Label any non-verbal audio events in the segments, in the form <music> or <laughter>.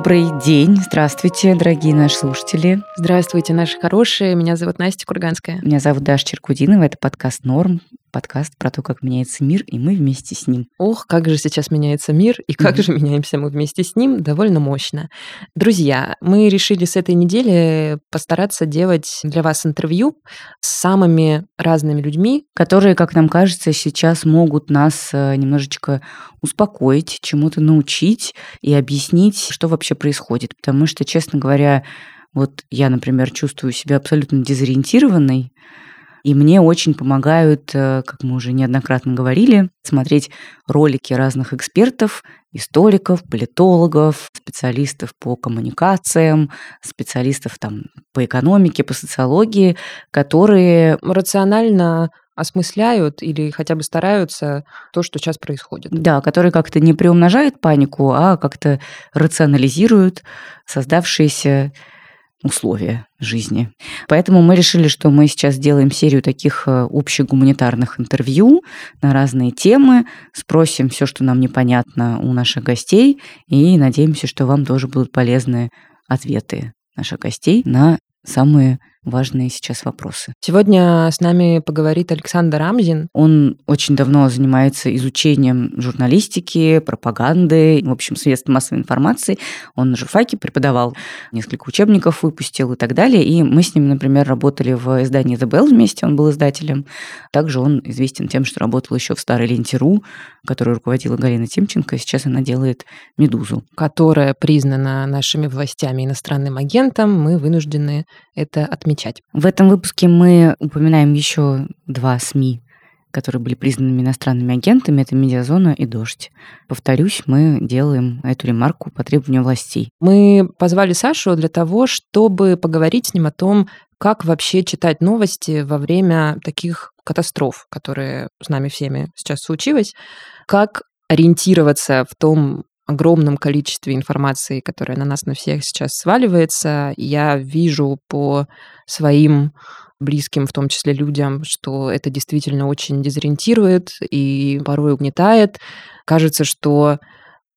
Добрый день, здравствуйте, дорогие наши слушатели. Здравствуйте, наши хорошие. Меня зовут Настя Курганская. Меня зовут Даша Черкудинова, это подкаст «Норм», подкаст про то, как меняется мир, и мы вместе с ним. Ох, как же сейчас меняется мир, и как mm-hmm. же меняемся мы вместе с ним, довольно мощно. Друзья, мы решили с этой недели постараться делать для вас интервью с самыми разными людьми, которые, как нам кажется, сейчас могут нас э, немножечко успокоить, чему-то научить и объяснить, что вообще происходит. Потому что, честно говоря, вот я, например, чувствую себя абсолютно дезориентированной, и мне очень помогают, э, как мы уже неоднократно говорили, смотреть ролики разных экспертов, историков, политологов, специалистов по коммуникациям, специалистов там, по экономике, по социологии, которые рационально осмысляют или хотя бы стараются то, что сейчас происходит. Да, которые как-то не приумножают панику, а как-то рационализируют создавшиеся условия жизни. Поэтому мы решили, что мы сейчас сделаем серию таких э, общегуманитарных интервью на разные темы, спросим все, что нам непонятно у наших гостей, и надеемся, что вам тоже будут полезны ответы наших гостей на самые важные сейчас вопросы. Сегодня с нами поговорит Александр Амзин. Он очень давно занимается изучением журналистики, пропаганды, в общем, средств массовой информации. Он на журфаке преподавал, несколько учебников выпустил и так далее. И мы с ним, например, работали в издании The Bell вместе, он был издателем. Также он известен тем, что работал еще в старой ленте РУ, которую руководила Галина Тимченко. Сейчас она делает «Медузу». Которая признана нашими властями иностранным агентом. Мы вынуждены это отметить отмечать. В этом выпуске мы упоминаем еще два СМИ, которые были признанными иностранными агентами, это «Медиазона» и «Дождь». Повторюсь, мы делаем эту ремарку по требованию властей. Мы позвали Сашу для того, чтобы поговорить с ним о том, как вообще читать новости во время таких катастроф, которые с нами всеми сейчас случилось, как ориентироваться в том огромном количестве информации, которая на нас на всех сейчас сваливается. Я вижу по своим близким, в том числе людям, что это действительно очень дезориентирует и порой угнетает. Кажется, что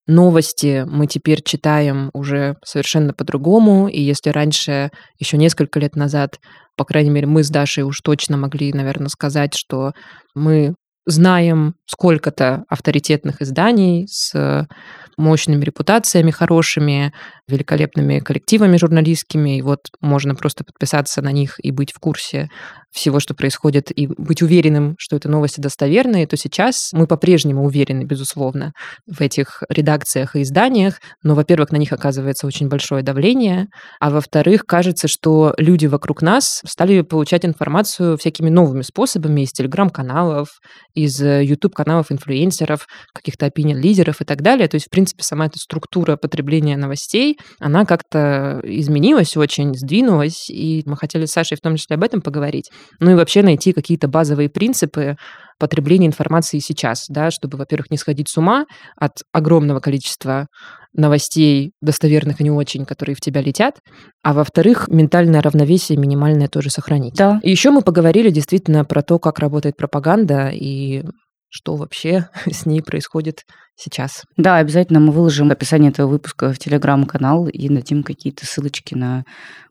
новости мы теперь читаем уже совершенно по-другому. И если раньше, еще несколько лет назад, по крайней мере, мы с Дашей уж точно могли, наверное, сказать, что мы знаем сколько-то авторитетных изданий с мощными репутациями хорошими, великолепными коллективами журналистскими, и вот можно просто подписаться на них и быть в курсе всего, что происходит, и быть уверенным, что это новости достоверные, то сейчас мы по-прежнему уверены, безусловно, в этих редакциях и изданиях, но, во-первых, на них оказывается очень большое давление, а во-вторых, кажется, что люди вокруг нас стали получать информацию всякими новыми способами из телеграм-каналов, из YouTube-каналов инфлюенсеров, каких-то опинион-лидеров и так далее. То есть, в принципе, сама эта структура потребления новостей она как-то изменилась очень, сдвинулась, и мы хотели с Сашей в том числе об этом поговорить. Ну и вообще найти какие-то базовые принципы потребления информации сейчас, да, чтобы, во-первых, не сходить с ума от огромного количества новостей, достоверных и не очень, которые в тебя летят, а во-вторых, ментальное равновесие минимальное тоже сохранить. Да. И еще мы поговорили действительно про то, как работает пропаганда и что вообще <laughs> с ней происходит сейчас. Да, обязательно мы выложим описание этого выпуска в телеграм-канал и дадим какие-то ссылочки на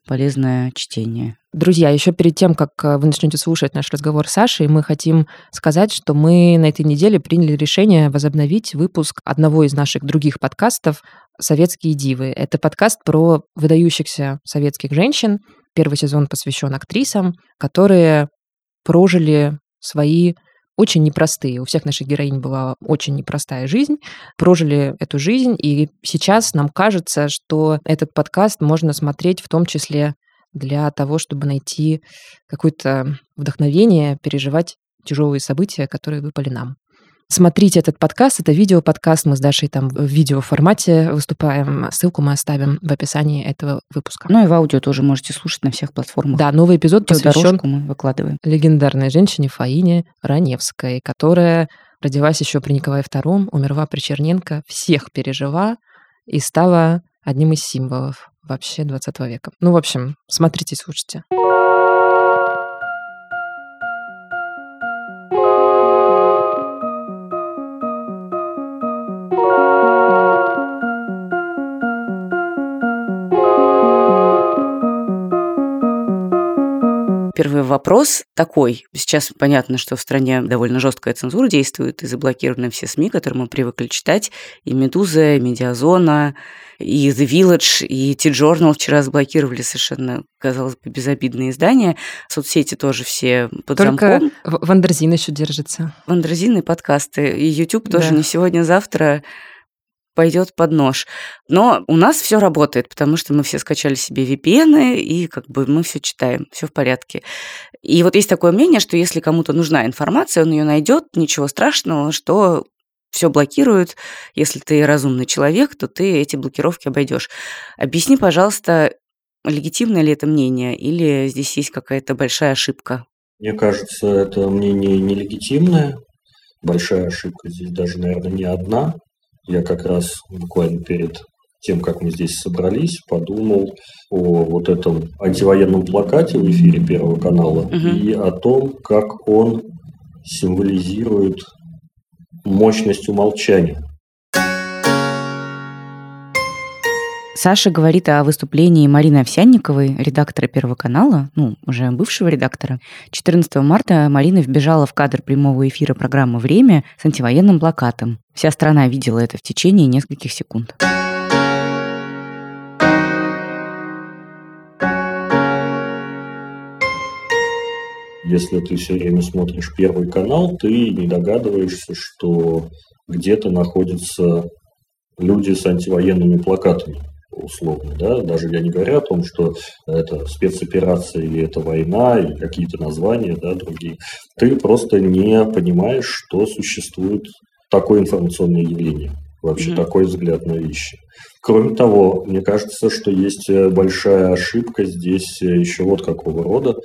полезное чтение. Друзья, еще перед тем, как э, вы начнете слушать наш разговор с Сашей, мы хотим сказать, что мы на этой неделе приняли решение возобновить выпуск одного из наших других подкастов «Советские дивы». Это подкаст про выдающихся советских женщин. Первый сезон посвящен актрисам, которые прожили свои очень непростые. У всех наших героинь была очень непростая жизнь, прожили эту жизнь, и сейчас нам кажется, что этот подкаст можно смотреть в том числе для того, чтобы найти какое-то вдохновение, переживать тяжелые события, которые выпали нам. Смотрите этот подкаст. Это видео-подкаст. Мы с Дашей там в видео-формате выступаем. Ссылку мы оставим в описании этого выпуска. Ну и в аудио тоже можете слушать на всех платформах. Да, новый эпизод посвящен мы выкладываем. легендарной женщине Фаине Раневской, которая родилась еще при Николае II, умерла при Черненко, всех пережила и стала одним из символов вообще 20 века. Ну, в общем, смотрите, слушайте. Вопрос такой. Сейчас понятно, что в стране довольно жесткая цензура действует, и заблокированы все СМИ, которые мы привыкли читать. И «Медуза», и «Медиазона», и The Village, и TJournal вчера заблокировали совершенно, казалось бы, безобидные издания. Соцсети тоже все под Только замком. Wonderzine еще держится. Wonderzine и подкасты. И YouTube тоже Да. не сегодня-завтра пойдет под нож. Но у нас все работает, потому что мы все скачали себе VPN, и как бы мы все читаем, все в порядке. И вот есть такое мнение, что если кому-то нужна информация, он ее найдет, ничего страшного, что все блокируют. Если ты разумный человек, то ты эти блокировки обойдешь. Объясни, пожалуйста, легитимное ли это мнение, или здесь есть какая-то большая ошибка? Мне кажется, это мнение нелегитимное. Большая ошибка здесь даже, наверное, не одна. Я как раз буквально перед тем, как мы здесь собрались, подумал о вот этом антивоенном плакате в эфире Первого канала Мгм. и о том, как он символизирует мощность умолчания. Саша говорит о выступлении Марины Овсянниковой, редактора Первого канала, ну, уже бывшего редактора. 14 марта Марина вбежала в кадр прямого эфира программы «Время» с антивоенным плакатом. Вся страна видела это в течение нескольких секунд. Если ты все время смотришь Первый канал, ты не догадываешься, что где-то находятся люди с антивоенными плакатами, условно, да, даже я не говорю о том, что это спецоперация или это война, или какие-то названия, да, другие. Ты просто не понимаешь, что существует такое информационное явление, вообще Мгм. такой взгляд на вещи. Кроме того, мне кажется, что есть э, большая ошибка здесь э, еще вот какого рода.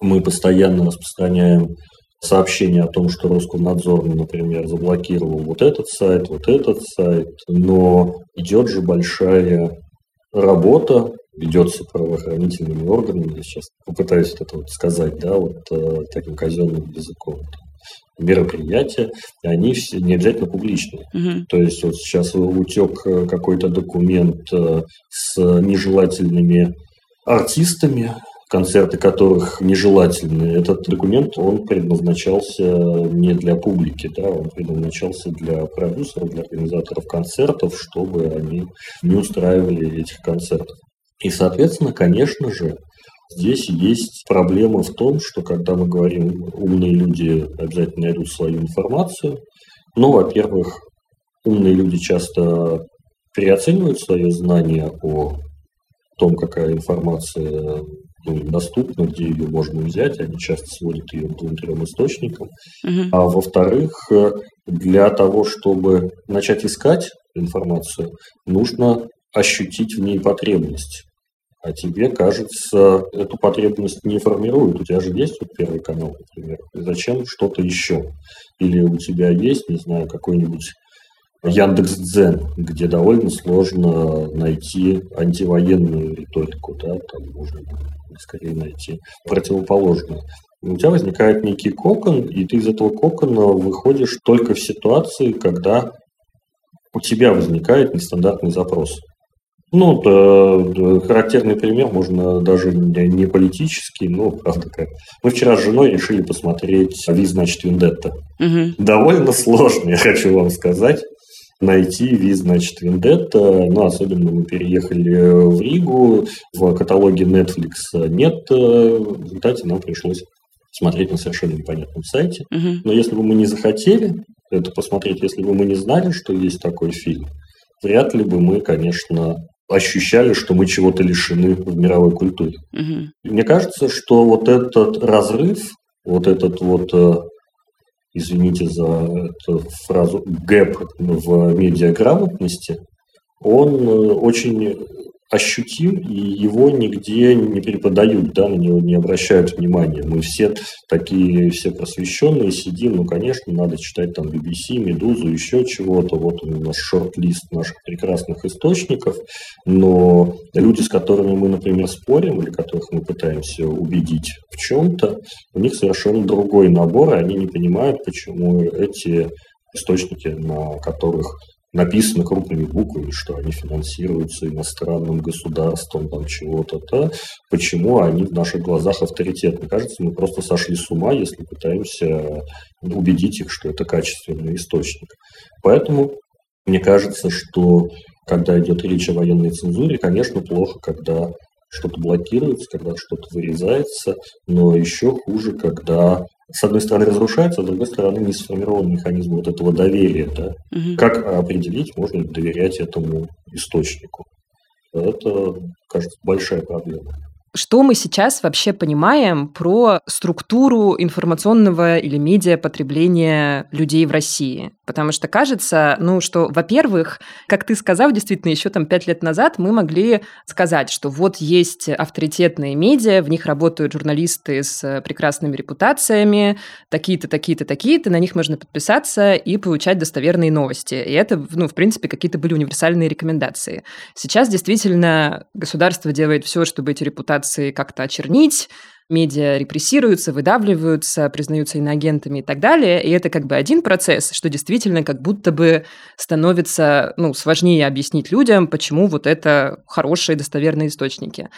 Мы постоянно распространяем сообщение о том, что Роскомнадзор, например, заблокировал вот этот сайт, вот этот сайт, но идет же большая работа, ведется правоохранительными органами, я сейчас попытаюсь это вот сказать, да, вот э, таким казенным языком, мероприятия, они все не обязательно публичные. Мгм. То есть вот сейчас утек э, какой-то документ э, с нежелательными артистами, концерты которых нежелательны. Этот документ, он предназначался не для публики, да, он предназначался для продюсеров, для организаторов концертов, чтобы они не устраивали этих концертов. И, соответственно, конечно же, здесь есть проблема в том, что когда мы говорим, умные люди обязательно найдут свою информацию, ну, во-первых, умные люди часто переоценивают свое знание о том, какая информация доступна, где ее можно взять. Они часто сводят ее к двум-трем источникам. Мгм. А во-вторых, для того, чтобы начать искать информацию, нужно ощутить в ней потребность. А тебе, кажется, эту потребность не формирует. У тебя же есть вот первый канал, например. И зачем что-то еще? Или у тебя есть, не знаю, какой-нибудь Яндекс.Дзен, где довольно сложно найти антивоенную риторику, да, там можно скорее найти противоположную. У тебя возникает некий кокон, и ты из этого кокона выходишь только в ситуации, когда у тебя возникает нестандартный запрос. Ну, да, да, характерный пример, можно даже не политический, но правда как. Мы вчера с женой решили посмотреть «Ви, значит, Вендетта». Мгм. Довольно сложно, я хочу вам сказать, найти «Ви, значит, Вендетта». Ну, особенно мы переехали в Ригу, в каталоге Netflix нет. э, В результате нам пришлось смотреть на совершенно непонятном сайте. Мгм. Но если бы мы не захотели это посмотреть, если бы мы не знали, что есть такой фильм, вряд ли бы мы, конечно, ощущали, что мы чего-то лишены в мировой культуре. И Мне кажется, что вот этот разрыв, вот этот вот, э, извините за эту фразу, гэп в медиаграмотности, он э, очень ощутим, и его нигде не преподают, да, на него не обращают внимания. Мы все такие, все просвещенные сидим, ну, конечно, надо читать там BBC, Медузу, еще чего-то, вот у нас шорт-лист наших прекрасных источников, но люди, с которыми мы, например, спорим, или которых мы пытаемся убедить в чем-то, у них совершенно другой набор, и они не понимают, почему эти источники, на которых написано крупными буквами, что они финансируются иностранным государством, там чего-то-то, почему они в наших глазах авторитетны? Кажется, мы просто сошли с ума, если пытаемся убедить их, что это качественный источник. Поэтому мне кажется, что когда идет речь о военной цензуре, конечно, плохо, когда что-то блокируется, когда что-то вырезается, но еще хуже, когда с одной стороны разрушается, а с другой стороны не сформирован механизм вот этого доверия. Да? Угу. Как определить, можно ли доверять этому источнику? Это, кажется, большая проблема. Что мы сейчас вообще понимаем про структуру информационного или медиа потребления людей в России? Потому что кажется, ну, что, во-первых, как ты сказал, действительно, еще там пять лет назад мы могли сказать, что вот есть авторитетные медиа, в них работают журналисты с прекрасными репутациями, такие-то, такие-то, такие-то, на них можно подписаться и получать достоверные новости. И это, ну, в принципе, какие-то были универсальные рекомендации. Сейчас действительно государство делает все, чтобы эти репутации как-то очернить, медиа репрессируются, выдавливаются, признаются иноагентами и так далее. И это как бы один процесс, что действительно как будто бы становится ну, сложнее объяснить людям, почему вот это хорошие достоверные источники.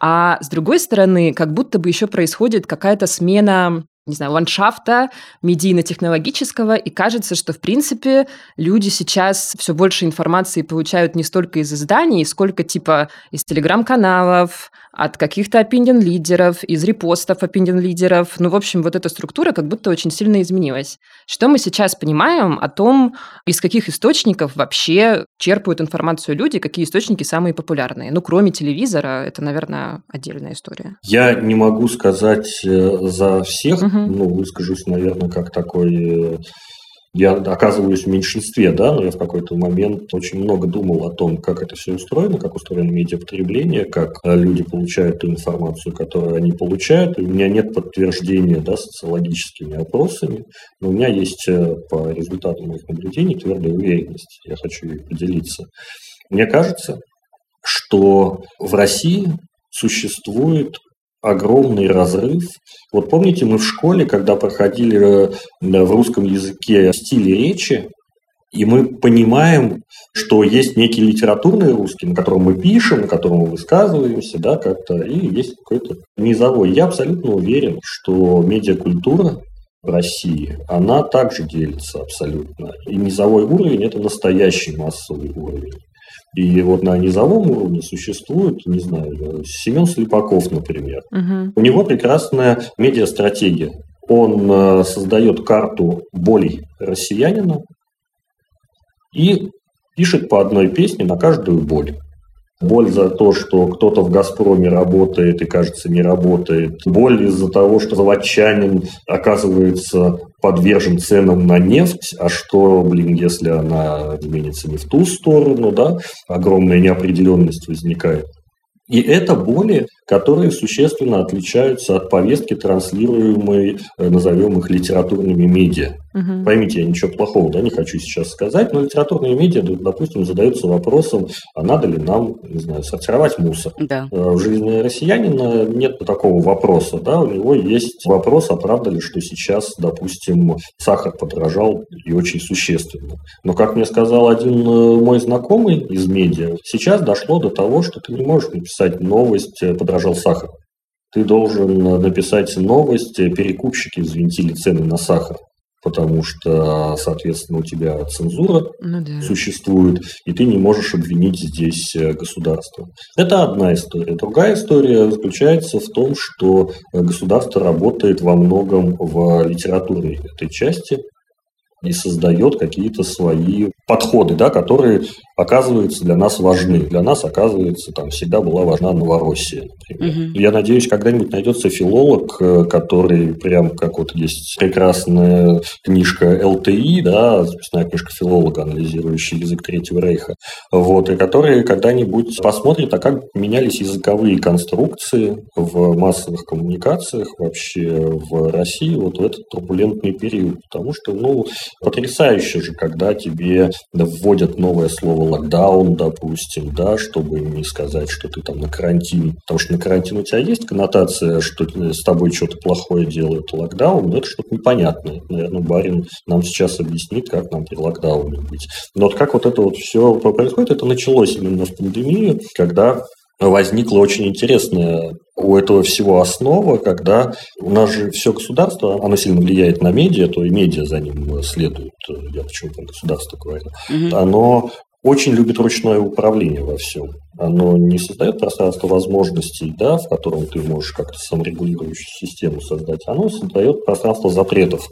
А с другой стороны, как будто бы еще происходит какая-то смена не знаю, ландшафта медийно-технологического, и кажется, что, в принципе, люди сейчас все больше информации получают не столько из изданий, сколько, типа, из телеграм-каналов, от каких-то опинион-лидеров, из репостов опинион-лидеров. Ну, в общем, вот эта структура как будто очень сильно изменилась. Что мы сейчас понимаем о том, из каких источников вообще черпают информацию люди, какие источники самые популярные? Ну, кроме телевизора, это, наверное, отдельная история. Я не могу сказать э, за всех, угу. ну, выскажусь, наверное, как такой э, я оказываюсь в меньшинстве, да, но я в какой-то момент очень много думал о том, как это все устроено, как устроено медиапотребление, как э, люди получают ту информацию, которую они получают. И у меня нет подтверждения да, социологическими опросами, но у меня есть э, по результатам моих наблюдений твердая уверенность. Я хочу ей поделиться. Мне кажется, что в России существует огромный разрыв. Вот помните, мы в школе, когда проходили э, в русском языке стили речи, и мы понимаем, что есть некий литературный русский, на котором мы пишем, на котором мы высказываемся, да, как-то, и есть какой-то низовой. Я абсолютно уверен, что медиакультура в России, она также делится абсолютно. И низовой уровень – это настоящий массовый уровень. И вот на низовом уровне существует, не знаю, Семен Слепаков, например. Угу. У него прекрасная медиастратегия. Он э, создает карту болей россиянина и пишет по одной песне на каждую боль. Боль за то, что кто-то в «Газпроме» работает и, кажется, не работает. Боль из-за того, что заводчанин оказывается подвержен ценам на нефть, а что, блин, если она изменится не в ту сторону, да, огромная неопределенность возникает. И это боли, которые существенно отличаются от повестки, транслируемой, э, назовем их, литературными медиа. Угу. Поймите, я ничего плохого да, не хочу сейчас сказать, но литературные медиа, допустим, задаются вопросом, а надо ли нам, не знаю, сортировать мусор. Да. Э, в жизни россиянина нет такого вопроса. Да? У него есть вопрос, а правда ли, что сейчас, допустим, сахар подорожал и очень существенно. Но, как мне сказал один э, мой знакомый из медиа, сейчас дошло до того, что ты не можешь написать новость э, «подорожал сахар». Ты должен написать новость «перекупщики взвинтили цены на сахар» потому что, соответственно, у тебя цензура ну, да. существует, и ты не можешь обвинить здесь э, государство. Это одна история. Другая история заключается в том, что государство работает во многом в литературной этой части, и создает какие-то свои подходы, да, которые оказываются для нас важны. Для нас, оказывается, там всегда была важна Новороссия. Угу. Я надеюсь, когда-нибудь найдется филолог, э, который прям как вот есть прекрасная книжка ЛТИ, да, записная книжка филолога, анализирующая язык Третьего Рейха, вот, и который когда-нибудь посмотрит, а как менялись языковые конструкции в массовых коммуникациях вообще в России вот в этот турбулентный период. Потому что, ну, Потрясающе же, когда тебе вводят новое слово локдаун, допустим, да, чтобы не сказать, что ты там на карантине. Потому что на карантин у тебя есть коннотация, что с тобой что-то плохое делает локдаун, но это что-то непонятное. Наверное, барин нам сейчас объяснит, как нам при локдауне быть. Но вот как вот это вот все происходит, это началось именно в пандемии, когда возникла очень интересная у этого всего основа, когда у нас же все государство, оно сильно влияет на медиа, то и медиа за ним следует, я почему про государство говорю, угу. оно очень любит ручное управление во всем. Оно не создает пространство возможностей, да, в котором ты можешь как-то саморегулирующую систему создать, оно создает пространство запретов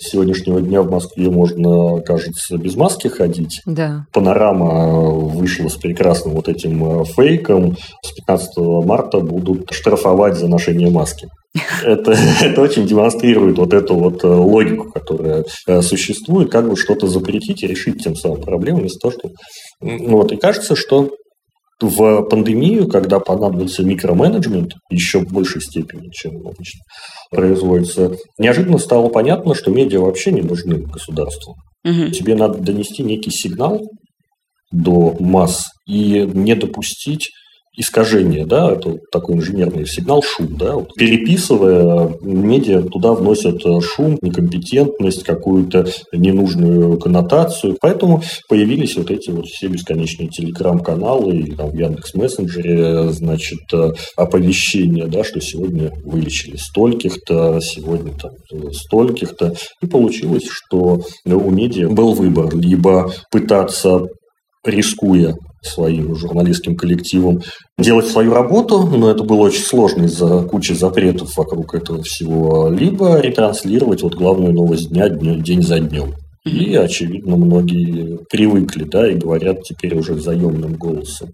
сегодняшнего дня в Москве можно, кажется, без маски ходить. Да. Панорама вышла с прекрасным вот этим э, фейком. С 15 марта будут штрафовать за ношение маски. <laughs> Это, это очень демонстрирует вот эту вот э, логику, которая э, существует, как бы что-то запретить и решить тем самым проблему, вместо того, что... Вот, и кажется, что в пандемию, когда понадобился микроменеджмент еще в большей степени, чем обычно производится, неожиданно стало понятно, что медиа вообще не нужны государству. Угу. Тебе надо донести некий сигнал до масс и не допустить искажение, да, это такой инженерный сигнал, шум, да, вот. Переписывая, медиа туда вносят э, шум, некомпетентность, какую-то ненужную коннотацию, поэтому появились вот эти вот все бесконечные телеграм-каналы или там в Яндекс Мессенджере, значит, э, оповещения, да, что сегодня вылечили стольких-то, сегодня там стольких-то, и получилось, что у медиа был выбор, либо пытаться рискуя своим журналистским коллективом делать свою работу, но это было очень сложно из-за кучи запретов вокруг этого всего, либо ретранслировать вот главную новость дня день за днем. И, очевидно, многие привыкли, да, и говорят теперь уже заемным голосом.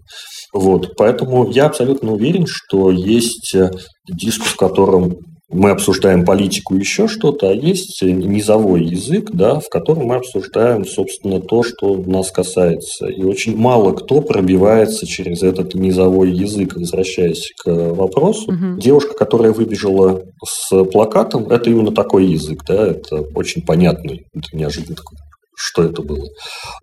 Вот, поэтому я абсолютно уверен, что есть диск, в котором мы обсуждаем политику еще что-то, а есть низовой язык, да, в котором мы обсуждаем, собственно, то, что нас касается. И очень мало кто пробивается через этот низовой язык, возвращаясь к вопросу. Угу. Девушка, которая выбежала с плакатом, это именно такой язык, да, это очень понятный, это неожиданно такой что это было.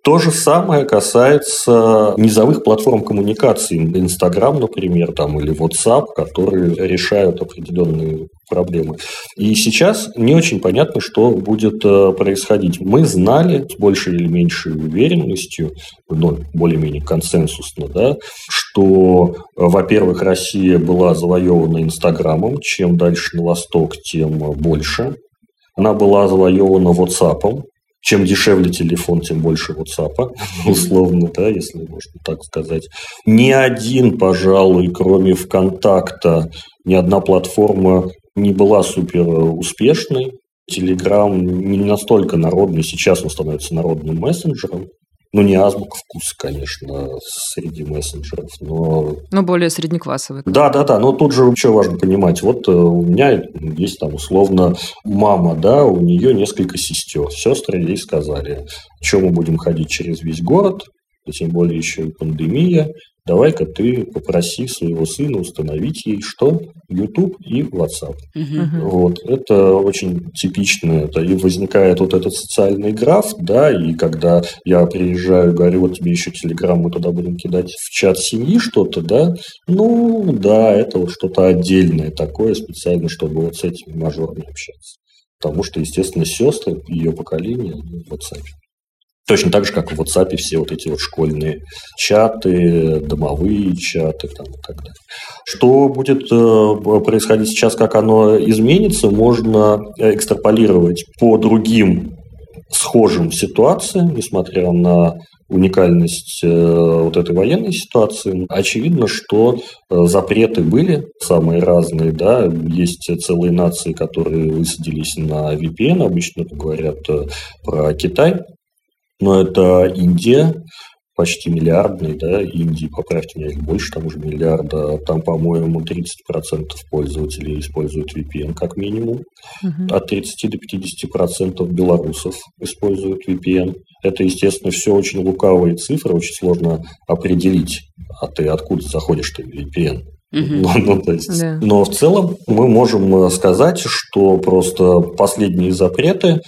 То же самое касается низовых платформ коммуникации, Инстаграм, например, там, или WhatsApp, которые решают определенные проблемы. И сейчас не очень понятно, что будет э, происходить. Мы знали с большей или меньшей уверенностью, ну, более-менее консенсусно, да, что, во-первых, Россия была завоевана Инстаграмом. Чем дальше на восток, тем больше. Она была завоевана WhatsApp, чем дешевле телефон, тем больше WhatsApp, <laughs> условно, да, если можно так сказать. Ни один, пожалуй, кроме ВКонтакта, ни одна платформа не была супер успешной. Телеграм не настолько народный, сейчас он становится народным мессенджером. Ну, не азбука вкуса, конечно, среди мессенджеров, но... Но более среднеклассовый. Да, да, да. Но тут же еще важно понимать. Вот э, у меня есть там условно мама, да, у нее несколько сестер. Сестры ей сказали, что мы будем ходить через весь город, тем более еще и пандемия давай-ка ты попроси своего сына установить ей что? YouTube и WhatsApp. Угу. Вот. Это очень типично. Это и возникает вот этот социальный граф, да, и когда я приезжаю, говорю, вот тебе еще Telegram, мы туда будем кидать в чат семьи что-то, да, ну, да, это вот что-то отдельное такое, специально, чтобы вот с этими мажорами общаться. Потому что, естественно, сестры ее поколения в WhatsApp. Точно так же, как в WhatsApp все вот эти вот школьные чаты, домовые чаты там, и так далее. Что будет э, происходить сейчас, как оно изменится, можно экстраполировать по другим схожим ситуациям, несмотря на уникальность э, вот этой военной ситуации. Очевидно, что э, запреты были самые разные, да, есть целые нации, которые высадились на VPN, обычно говорят про Китай, но это Индия, почти миллиардный, да, Индии, поправьте меня, их больше, там уже миллиарда, там, по-моему, 30% пользователей используют VPN как минимум, угу. от 30 до 50% белорусов используют VPN. Это, естественно, все очень лукавые цифры, очень сложно определить, а ты откуда заходишь ты в VPN. Ну, ну, то есть, да. Но в целом мы можем э, сказать, что просто последние запреты,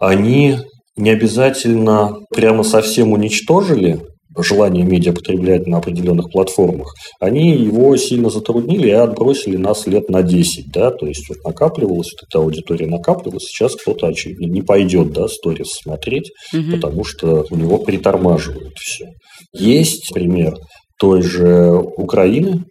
они не обязательно прямо совсем уничтожили желание медиа потреблять на определенных платформах, они его сильно затруднили и отбросили нас лет на 10, да, то есть вот накапливалась, вот эта аудитория накапливалась, сейчас кто-то, очевидно, не пойдет, да, сторис смотреть, угу. потому что у него притормаживают все. Есть пример той же Украины,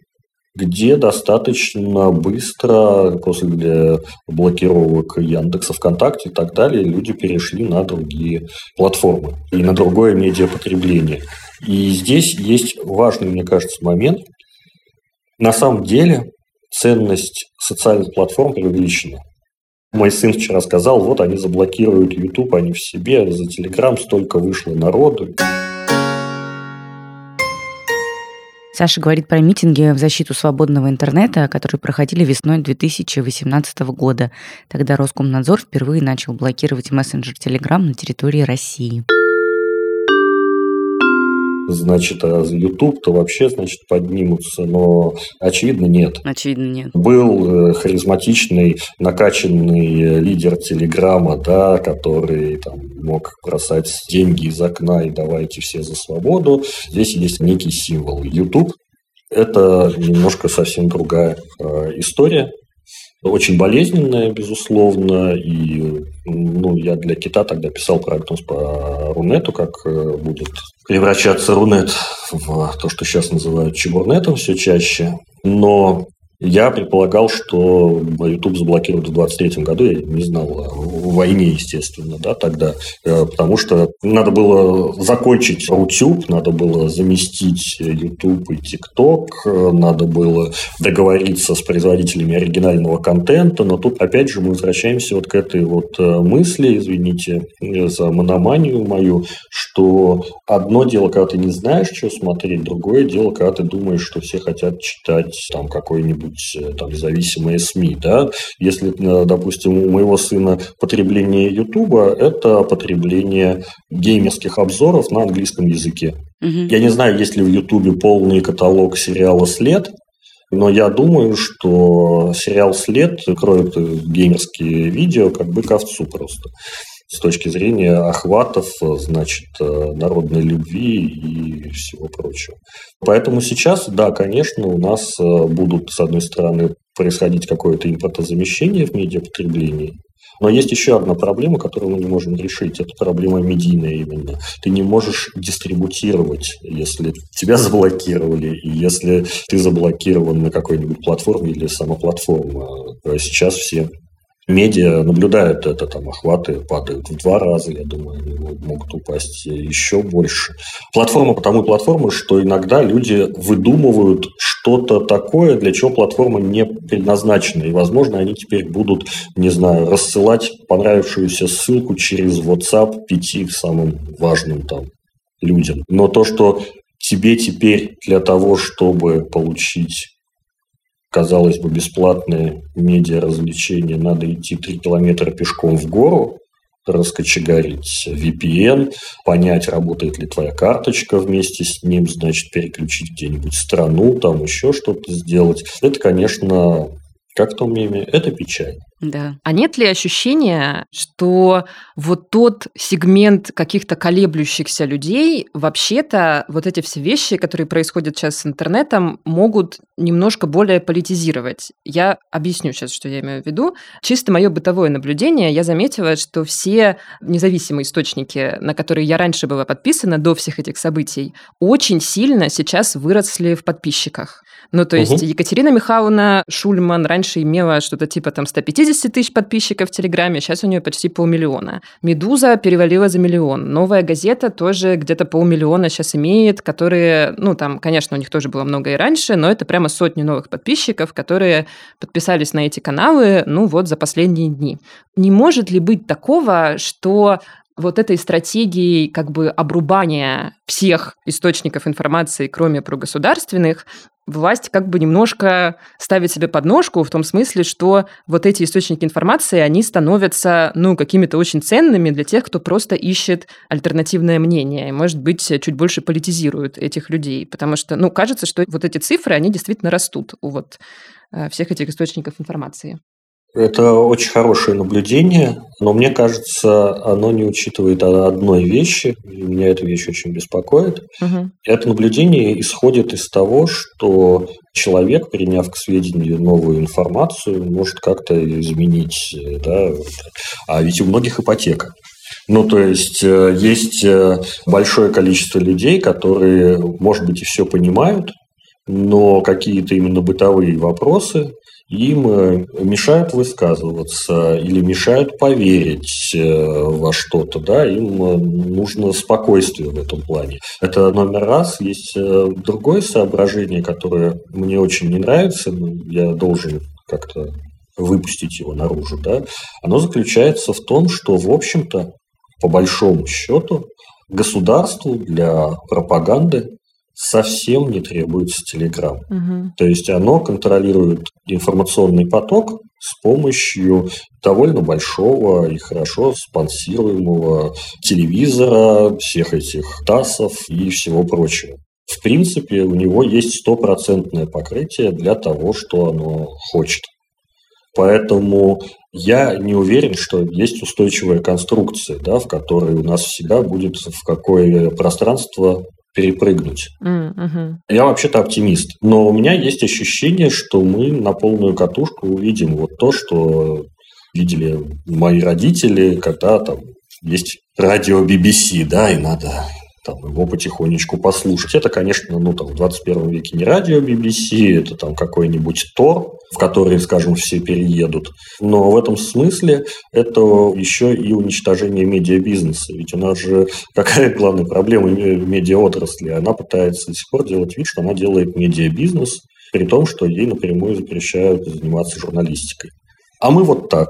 где достаточно быстро после блокировок Яндекса, ВКонтакте и так далее люди перешли на другие платформы и на другое медиапотребление. И здесь есть важный, мне кажется, момент. На самом деле ценность социальных платформ преувеличена. Мой сын вчера сказал, вот они заблокируют YouTube, они в себе, за Telegram столько вышло народу. Саша говорит про митинги в защиту свободного интернета, которые проходили весной 2018 года. Тогда Роскомнадзор впервые начал блокировать мессенджер Telegram на территории России значит, а YouTube-то вообще, значит, поднимутся, но очевидно нет. Очевидно нет. Был э, харизматичный, накачанный лидер Телеграма, да, который там мог бросать деньги из окна и давайте все за свободу. Здесь есть некий символ. YouTube – это немножко совсем другая э, история очень болезненная, безусловно, и ну, я для Кита тогда писал прогноз по Рунету, как э, будет превращаться Рунет в то, что сейчас называют Чебурнетом все чаще. Но я предполагал, что YouTube заблокируют в 2023 году. Я не знал о войне, естественно, да, тогда. Э, потому что надо было закончить YouTube, надо было заместить YouTube и TikTok, надо было договориться с производителями оригинального контента. Но тут, опять же, мы возвращаемся вот к этой вот э, мысли, извините за мономанию мою, что одно дело, когда ты не знаешь, что смотреть, другое дело, когда ты думаешь, что все хотят читать там какой-нибудь какие-нибудь э, там зависимые СМИ, да, если, э, допустим, у моего сына потребление Ютуба – это потребление геймерских обзоров на английском языке. Угу. Я не знаю, есть ли в Ютубе полный каталог сериала «След», но я думаю, что сериал «След» кроет геймерские видео как бы ковцу просто с точки зрения охватов, значит, э, народной любви и всего прочего. Поэтому сейчас, да, конечно, у нас э, будут, с одной стороны, происходить какое-то импортозамещение в медиапотреблении, но есть еще одна проблема, которую мы не можем решить. Это проблема медийная именно. Ты не можешь дистрибутировать, если тебя <laughs> заблокировали, и если ты заблокирован на какой-нибудь платформе или сама платформа. Сейчас все Медиа наблюдают это, там охваты падают в два раза, я думаю, могут упасть еще больше. Платформа потому платформа, что иногда люди выдумывают что-то такое, для чего платформа не предназначена. И, возможно, они теперь будут, не знаю, рассылать понравившуюся ссылку через WhatsApp пяти самым важным там людям. Но то, что тебе теперь для того, чтобы получить казалось бы, бесплатное медиа-развлечение, надо идти 3 километра пешком в гору, раскочегарить VPN, понять, работает ли твоя карточка вместе с ним, значит, переключить где-нибудь страну, там еще что-то сделать. Это, конечно, как в том меме, это печаль. Да. А нет ли ощущения, что вот тот сегмент каких-то колеблющихся людей, вообще-то вот эти все вещи, которые происходят сейчас с интернетом, могут немножко более политизировать? Я объясню сейчас, что я имею в виду. Чисто мое бытовое наблюдение, я заметила, что все независимые источники, на которые я раньше была подписана до всех этих событий, очень сильно сейчас выросли в подписчиках. Ну, то есть угу. Екатерина Михайловна Шульман раньше имела что-то типа там 150 тысяч подписчиков в Телеграме, сейчас у нее почти полмиллиона. Медуза перевалила за миллион. Новая газета тоже где-то полмиллиона сейчас имеет, которые, ну, там, конечно, у них тоже было много и раньше, но это прямо сотни новых подписчиков, которые подписались на эти каналы, ну, вот за последние дни. Не может ли быть такого, что вот этой стратегией как бы обрубания всех источников информации, кроме прогосударственных, власть как бы немножко ставит себе подножку в том смысле, что вот эти источники информации, они становятся, ну, какими-то очень ценными для тех, кто просто ищет альтернативное мнение и, может быть, чуть больше политизирует этих людей. Потому что, ну, кажется, что вот эти цифры, они действительно растут у вот э, всех этих источников информации. Это очень хорошее наблюдение, но мне кажется, оно не учитывает одной вещи, и меня эта вещь очень беспокоит. Угу. Это наблюдение исходит из того, что человек, приняв к сведению новую информацию, может как-то изменить. Да? А ведь у многих ипотека. Ну, то есть, э, есть э, большое количество людей, которые, может быть, и все понимают, но какие-то именно бытовые вопросы им э, мешают высказываться или мешают поверить э, во что-то, да, им э, нужно спокойствие в этом плане. Это номер раз. Есть другое соображение, которое мне очень не нравится, но я должен как-то выпустить его наружу, да, оно заключается в том, что, в общем-то, по большому счету, государству для пропаганды совсем не требуется Telegram. Угу. То есть оно контролирует информационный поток с помощью довольно большого и хорошо спонсируемого телевизора, всех этих ТАСов и всего прочего. В принципе, у него есть стопроцентное покрытие для того, что оно хочет. Поэтому я не уверен, что есть устойчивая конструкция, да, в которой у нас всегда будет в какое пространство перепрыгнуть. Mm-hmm. Я вообще-то оптимист, но у меня есть ощущение, что мы на полную катушку увидим вот то, что видели мои родители, когда там есть радио BBC, да, и надо там, его потихонечку послушать. Это, конечно, ну, там, в 21 веке не радио BBC, это там какой-нибудь Тор, в который, скажем, все переедут. Но в этом смысле это еще и уничтожение медиабизнеса. Ведь у нас же какая главная проблема медиаотрасли? Она пытается до сих пор делать вид, что она делает медиабизнес, при том, что ей напрямую запрещают заниматься журналистикой. А мы вот так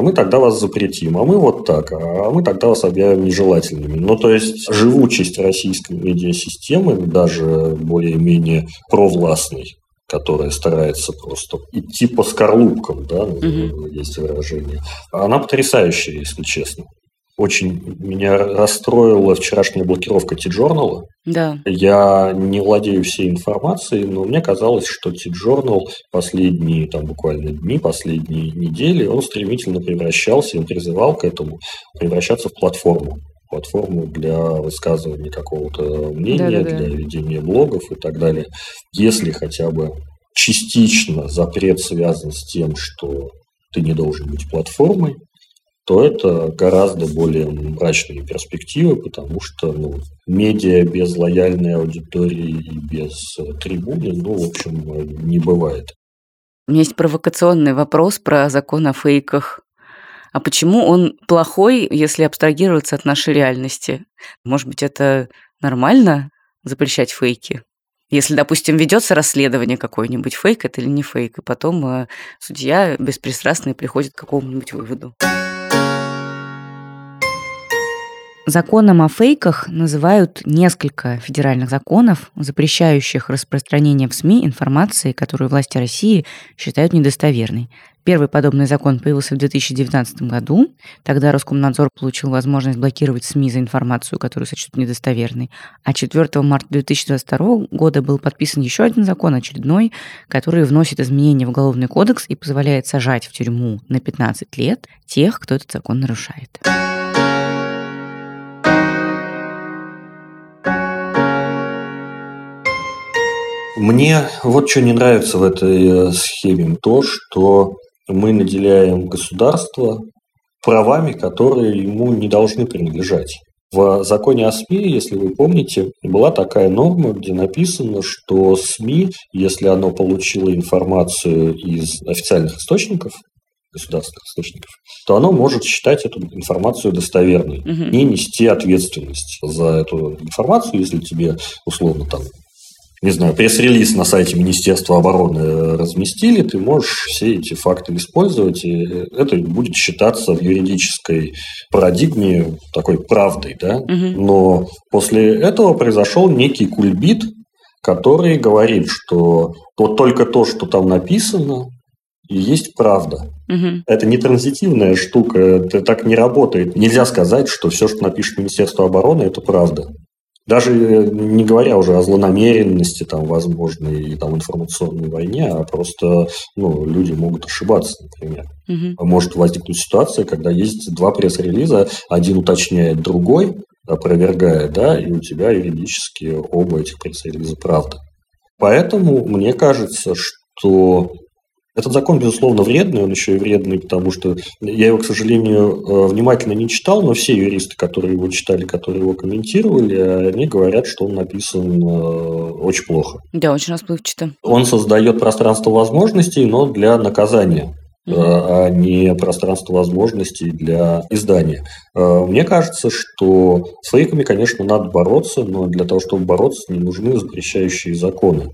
а мы тогда вас запретим, а мы вот так, а мы тогда вас объявим нежелательными. Ну, то есть, живучесть российской медиасистемы, даже более-менее провластной, которая старается просто идти по скорлупкам, да, угу. есть выражение, она потрясающая, если честно очень меня расстроила вчерашняя блокировка T-Journal. Да. Я не владею всей информацией, но мне казалось, что T-Journal последние там буквально дни, последние недели, он стремительно превращался, он призывал к этому, превращаться в платформу платформу для высказывания какого-то мнения, Да-да-да. для ведения блогов и так далее. Если хотя бы частично запрет связан с тем, что ты не должен быть платформой, то это гораздо более мрачные перспективы, потому что ну, медиа без лояльной аудитории и без э, трибуны, ну, в общем, не бывает. У меня есть провокационный вопрос про закон о фейках. А почему он плохой, если абстрагироваться от нашей реальности? Может быть, это нормально запрещать фейки? Если, допустим, ведется расследование какой-нибудь, фейк это или не фейк, и потом э, судья беспристрастный приходит к какому-нибудь выводу. Законом о фейках называют несколько федеральных законов, запрещающих распространение в СМИ информации, которую власти России считают недостоверной. Первый подобный закон появился в 2019 году. Тогда Роскомнадзор получил возможность блокировать СМИ за информацию, которую сочтут недостоверной. А 4 марта 2022 года был подписан еще один закон, очередной, который вносит изменения в Уголовный кодекс и позволяет сажать в тюрьму на 15 лет тех, кто этот закон нарушает. Мне вот что не нравится в этой э, схеме. То, что мы наделяем государство правами, которые ему не должны принадлежать. В законе о СМИ, если вы помните, была такая норма, где написано, что СМИ, если оно получило информацию из официальных источников, государственных источников, то оно может считать эту информацию достоверной, угу. не нести ответственность за эту информацию, если тебе условно там не знаю, пресс-релиз на сайте Министерства обороны разместили, ты можешь все эти факты использовать, и это будет считаться в юридической парадигме такой правдой, да. Угу. Но после этого произошел некий кульбит, который говорит, что вот только то, что там написано, и есть правда. Угу. Это не транзитивная штука, это так не работает. Нельзя сказать, что все, что напишет Министерство обороны, это правда. Даже не говоря уже о злонамеренности, там, возможной там, информационной войне, а просто ну, люди могут ошибаться, например. Угу. Может возникнуть ситуация, когда есть два пресс-релиза, один уточняет другой, опровергая, да, и у тебя юридически оба этих пресс-релиза правда. Поэтому мне кажется, что этот закон, безусловно, вредный, он еще и вредный, потому что я его, к сожалению, э, внимательно не читал, но все юристы, которые его читали, которые его комментировали, они говорят, что он написан э, очень плохо. Да, очень расплывчато. Он создает пространство возможностей, но для наказания а не пространство возможностей для издания. Э, мне кажется, что с фейками, конечно, надо бороться, но для того, чтобы бороться, не нужны запрещающие законы.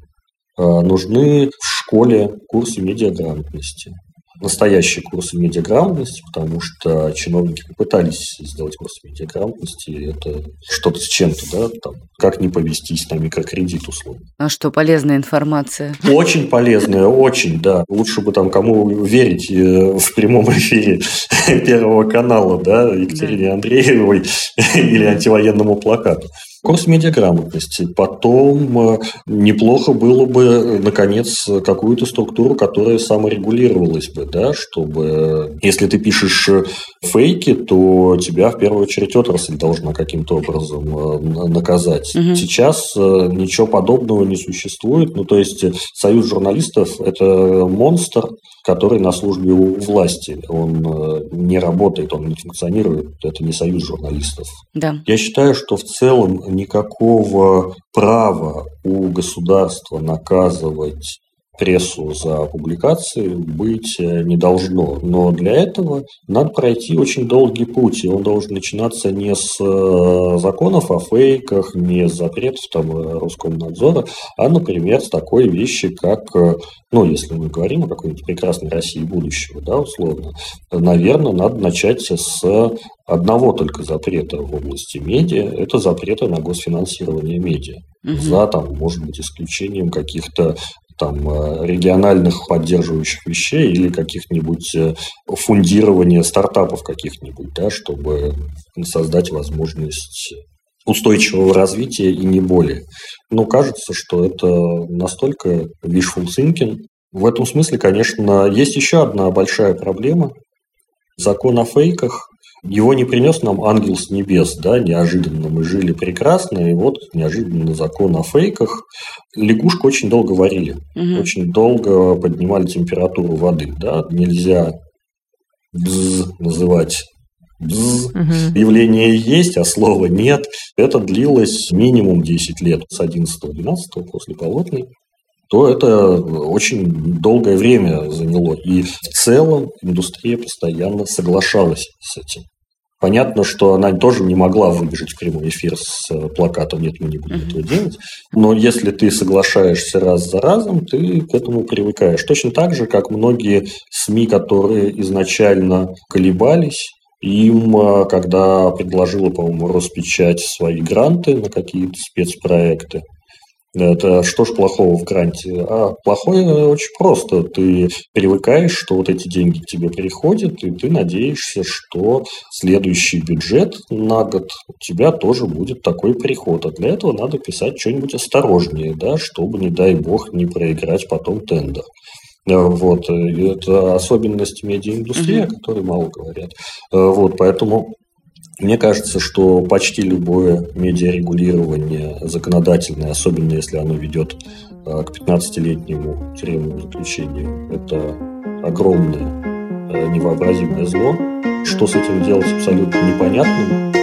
Нужны в школе курсы медиаграмотности настоящие курсы медиаграмотности, потому что чиновники попытались сделать курсы медиаграмотности, и это что-то с чем-то, да, там, как не повестись на микрокредит условно. А что, полезная информация? Очень полезная, очень, да. Лучше бы там кому верить э, в прямом эфире <laughs> Первого канала, да, Екатерине. Андреевой <laughs> или антивоенному плакату. Курс медиаграмотности. Потом э, неплохо было бы, наконец, какую-то структуру, которая саморегулировалась бы, да, чтобы если ты пишешь э, фейки, то тебя в первую очередь отрасль должна каким-то образом э, наказать. Угу. Сейчас ничего подобного не существует. Ну, то есть союз журналистов – это монстр, который на службе у власти. Он не работает, он не функционирует. Это не союз журналистов. Да. Я считаю, что в целом никакого права у государства наказывать прессу за публикации быть э, не должно. Но для этого надо пройти очень долгий путь, и он должен начинаться не с э, законов о фейках, не с запретов там, э, Роскомнадзора, а, например, с такой вещи, как, ну, если мы говорим о какой-нибудь прекрасной России будущего, да, условно, наверное, надо начать с одного только запрета в области медиа – это запрета на госфинансирование медиа. Угу. За, там, может быть, исключением каких-то там, э, региональных поддерживающих вещей или каких-нибудь э, фундирования стартапов каких-нибудь, да, чтобы создать возможность устойчивого развития и не более. Но кажется, что это настолько wishful thinking. В этом смысле, конечно, есть еще одна большая проблема. Закон о фейках его не принес нам ангел с небес, да, неожиданно мы жили прекрасно, и вот неожиданно закон о фейках. Лягушку очень долго варили, угу. очень долго поднимали температуру воды, да, нельзя бз называть бз. Угу. Явление есть, а слова нет. Это длилось минимум 10 лет, с 11-12 после Болотной то это очень долгое время заняло. И в целом индустрия постоянно соглашалась с этим. Понятно, что она тоже не могла выбежать в прямой эфир с э, плакатом «Нет, мы не будем этого делать». Но если ты соглашаешься раз за разом, ты к этому привыкаешь. Точно так же, как многие СМИ, которые изначально колебались, им, э, когда предложила, по-моему, Роспечать свои гранты на какие-то спецпроекты, это что ж плохого в гранте? А плохое очень просто. Ты привыкаешь, что вот эти деньги к тебе приходят, и ты надеешься, что следующий бюджет на год у тебя тоже будет такой приход. А для этого надо писать что-нибудь осторожнее, да, чтобы, не дай бог, не проиграть потом тендер. Вот. Это особенность медиаиндустрии, mm-hmm. о которой мало говорят. Вот. Поэтому мне кажется, что почти любое медиарегулирование законодательное, особенно если оно ведет а, к 15-летнему тюремному заключению, это огромное э, невообразимое зло. Что с этим делать абсолютно непонятно.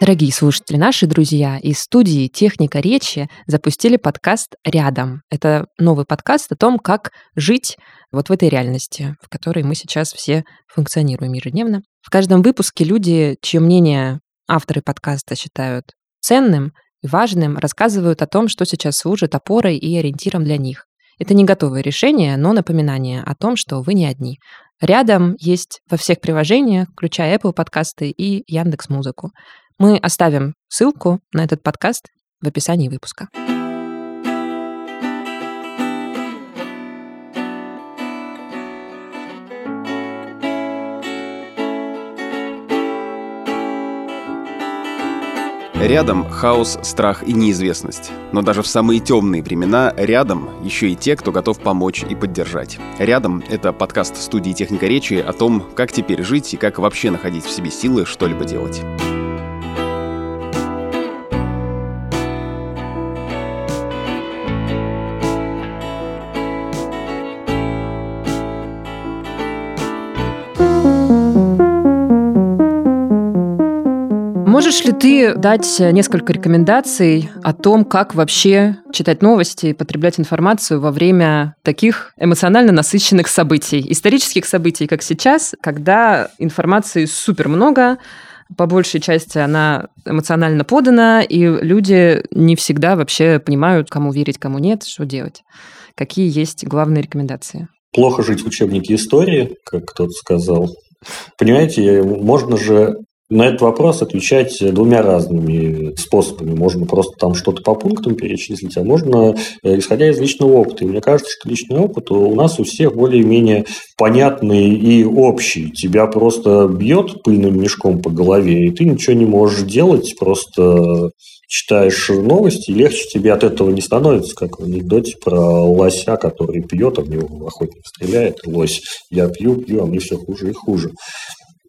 Дорогие слушатели, наши друзья из студии «Техника речи» запустили подкаст «Рядом». Это новый подкаст о том, как жить вот в этой реальности, в которой мы сейчас все функционируем ежедневно. В каждом выпуске люди, чье мнение авторы подкаста считают ценным и важным, рассказывают о том, что сейчас служит опорой и ориентиром для них. Это не готовое решение, но напоминание о том, что вы не одни. Рядом есть во всех приложениях, включая Apple подкасты и Яндекс Музыку. Мы оставим ссылку на этот подкаст в описании выпуска. Рядом хаос, страх и неизвестность. Но даже в самые темные времена рядом еще и те, кто готов помочь и поддержать. Рядом — это подкаст студии «Техника речи» о том, как теперь жить и как вообще находить в себе силы что-либо делать. Можешь ли ты дать несколько рекомендаций о том, как вообще читать новости и потреблять информацию во время таких эмоционально насыщенных событий, исторических событий, как сейчас, когда информации супер много, по большей части она эмоционально подана, и люди не всегда вообще понимают, кому верить, кому нет, что делать. Какие есть главные рекомендации? Плохо жить в учебнике истории, как кто-то сказал. Понимаете, можно же на этот вопрос отвечать двумя разными способами. Можно просто там что-то по пунктам перечислить, а можно э, исходя из личного опыта. И мне кажется, что личный опыт у нас у всех более-менее понятный и общий. Тебя просто бьет пыльным мешком по голове, и ты ничего не можешь делать, просто читаешь новости, легче тебе от этого не становится, как в анекдоте про лося, который пьет, а в него охотник стреляет, лось, я пью, пью, а мне все хуже и хуже.